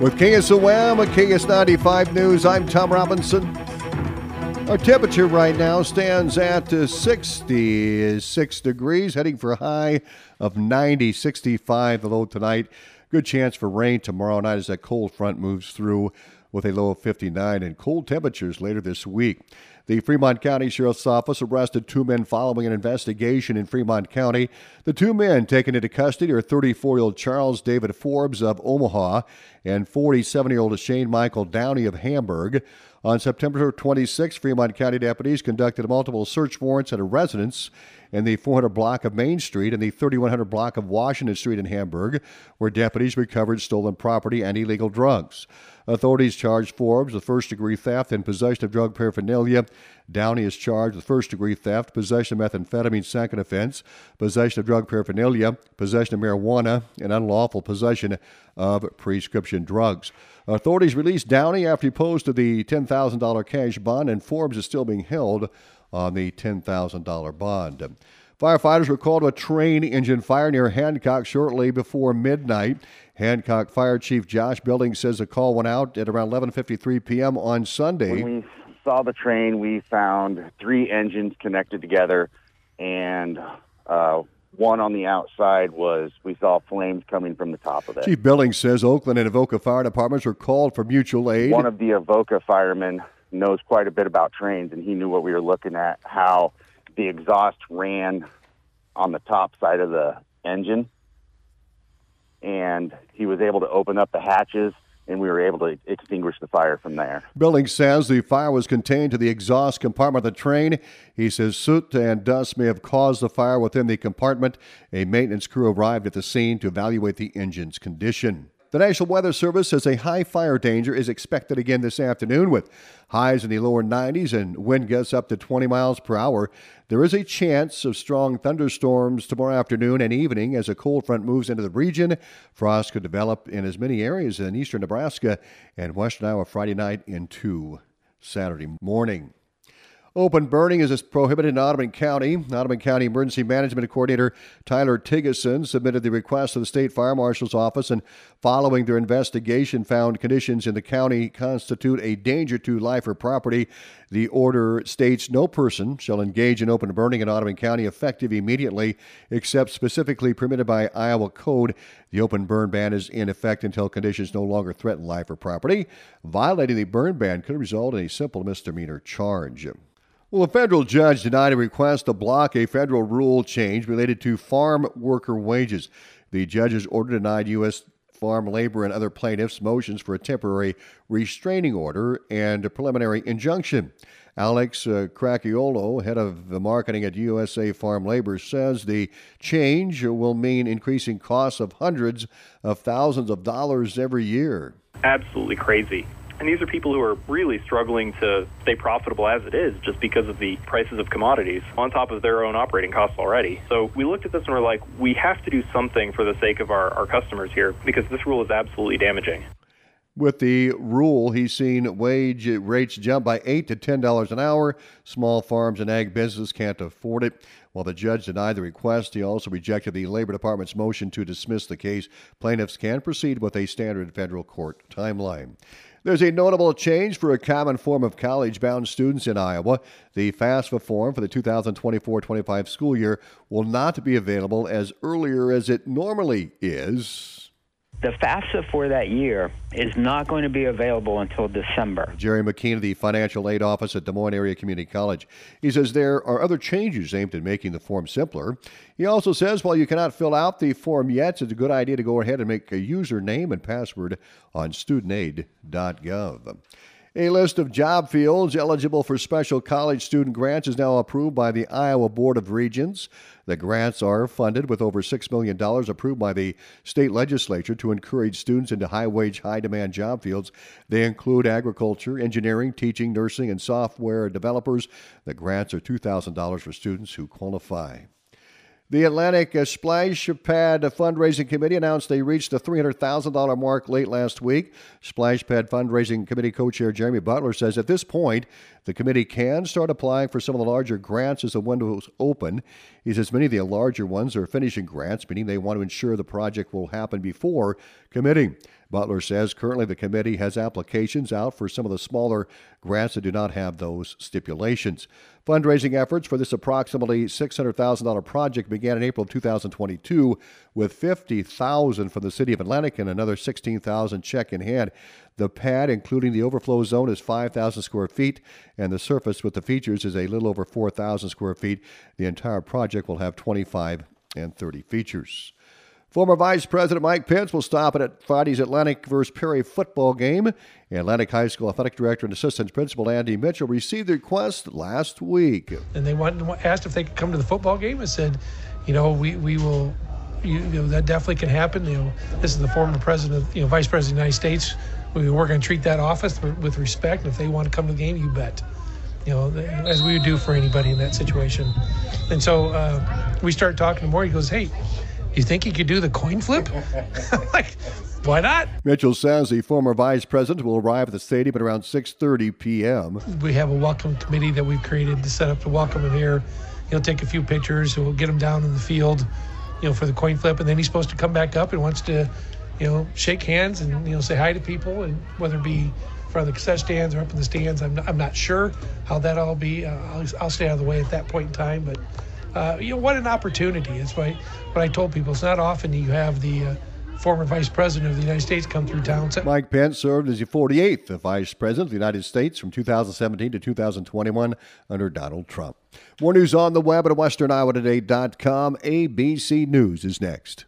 With KSOM and KS95 News, I'm Tom Robinson. Our temperature right now stands at uh, 66 degrees, heading for a high of 90, 65 the low tonight. Good chance for rain tomorrow night as that cold front moves through with a low of 59 and cold temperatures later this week. The Fremont County Sheriff's Office arrested two men following an investigation in Fremont County. The two men taken into custody are 34 year old Charles David Forbes of Omaha and 47 year old Shane Michael Downey of Hamburg. On September 26, Fremont County deputies conducted multiple search warrants at a residence in the 400 block of Main Street and the 3100 block of Washington Street in Hamburg, where deputies recovered stolen property and illegal drugs. Authorities charged Forbes with first degree theft and possession of drug paraphernalia. Downey is charged with first degree theft, possession of methamphetamine, second offense, possession of drug paraphernalia, possession of marijuana, and unlawful possession of prescription drugs. Authorities released Downey after he posted the $10,000 cash bond, and Forbes is still being held on the $10,000 bond. Firefighters were called to a train engine fire near Hancock shortly before midnight. Hancock Fire Chief Josh Building says the call went out at around 11:53 p.m. on Sunday. When we saw the train, we found three engines connected together, and uh, one on the outside was we saw flames coming from the top of it. Chief Billings says Oakland and Avoca fire departments were called for mutual aid. One of the Avoca firemen knows quite a bit about trains, and he knew what we were looking at, how the exhaust ran on the top side of the engine and he was able to open up the hatches and we were able to extinguish the fire from there. Building says the fire was contained to the exhaust compartment of the train. He says soot and dust may have caused the fire within the compartment. A maintenance crew arrived at the scene to evaluate the engine's condition. The National Weather Service says a high fire danger is expected again this afternoon with highs in the lower 90s and wind gusts up to 20 miles per hour. There is a chance of strong thunderstorms tomorrow afternoon and evening as a cold front moves into the region. Frost could develop in as many areas in eastern Nebraska and western Iowa Friday night into Saturday morning. Open burning is prohibited in Audubon County. Audubon County Emergency Management Coordinator Tyler Tiggeson submitted the request to the State Fire Marshal's office and following their investigation found conditions in the county constitute a danger to life or property. The order states no person shall engage in open burning in Audubon County effective immediately except specifically permitted by Iowa code. The open burn ban is in effect until conditions no longer threaten life or property. Violating the burn ban could result in a simple misdemeanor charge. Well, a federal judge denied a request to block a federal rule change related to farm worker wages. The judge's order denied U.S. Farm Labor and other plaintiffs' motions for a temporary restraining order and a preliminary injunction. Alex uh, Cracchiolo, head of the marketing at USA Farm Labor, says the change will mean increasing costs of hundreds of thousands of dollars every year. Absolutely crazy. And these are people who are really struggling to stay profitable as it is just because of the prices of commodities on top of their own operating costs already. So we looked at this and we're like, we have to do something for the sake of our, our customers here because this rule is absolutely damaging. With the rule, he's seen wage rates jump by eight to ten dollars an hour. Small farms and ag businesses can't afford it. While the judge denied the request, he also rejected the Labor Department's motion to dismiss the case. Plaintiffs can proceed with a standard federal court timeline. There's a notable change for a common form of college bound students in Iowa. The FAFSA form for the 2024 25 school year will not be available as earlier as it normally is the FAFSA for that year is not going to be available until December. Jerry McKean of the Financial Aid Office at Des Moines Area Community College. He says there are other changes aimed at making the form simpler. He also says while you cannot fill out the form yet, it's a good idea to go ahead and make a username and password on studentaid.gov. A list of job fields eligible for special college student grants is now approved by the Iowa Board of Regents. The grants are funded with over $6 million approved by the state legislature to encourage students into high wage, high demand job fields. They include agriculture, engineering, teaching, nursing, and software developers. The grants are $2,000 for students who qualify. The Atlantic uh, Splash Pad Fundraising Committee announced they reached the $300,000 mark late last week. Splash Pad Fundraising Committee co chair Jeremy Butler says at this point, the committee can start applying for some of the larger grants as the windows open. He says many of the larger ones are finishing grants, meaning they want to ensure the project will happen before committing. Butler says currently the committee has applications out for some of the smaller grants that do not have those stipulations. Fundraising efforts for this approximately $600,000 project began in April of 2022 with 50,000 from the city of Atlantic and another 16,000 check in hand. The pad, including the overflow zone, is 5,000 square feet, and the surface with the features is a little over 4,000 square feet. The entire project will have 25 and 30 features. Former Vice President Mike Pence will stop at Friday's Atlantic versus Perry football game. Atlantic High School Athletic Director and Assistant Principal Andy Mitchell received the request last week. And they went, asked if they could come to the football game and said, you know, we, we will, you, know, that definitely can happen. You know, this is the former president, you know, Vice President of the United States. We, we're going to treat that office with respect. And if they want to come to the game, you bet you know, as we would do for anybody in that situation. And so uh, we start talking more. He goes, "Hey, you think you could do the coin flip? like, why not? Mitchell says the former vice president will arrive at the stadium at around 6:30 p.m. We have a welcome committee that we've created to set up to welcome him here. He'll take a few pictures. We'll get him down in the field, you know, for the coin flip, and then he's supposed to come back up and wants to, you know, shake hands and you know say hi to people, and whether it be front of the cassette stands or up in the stands, I'm not, I'm not sure how that all be. Uh, I'll, I'll stay out of the way at that point in time, but uh, you know, what an opportunity. It's what, what I told people. It's not often you have the uh, former vice president of the United States come through town. Mike Pence served as the 48th vice president of the United States from 2017 to 2021 under Donald Trump. More news on the web at westerniowatoday.com. ABC News is next.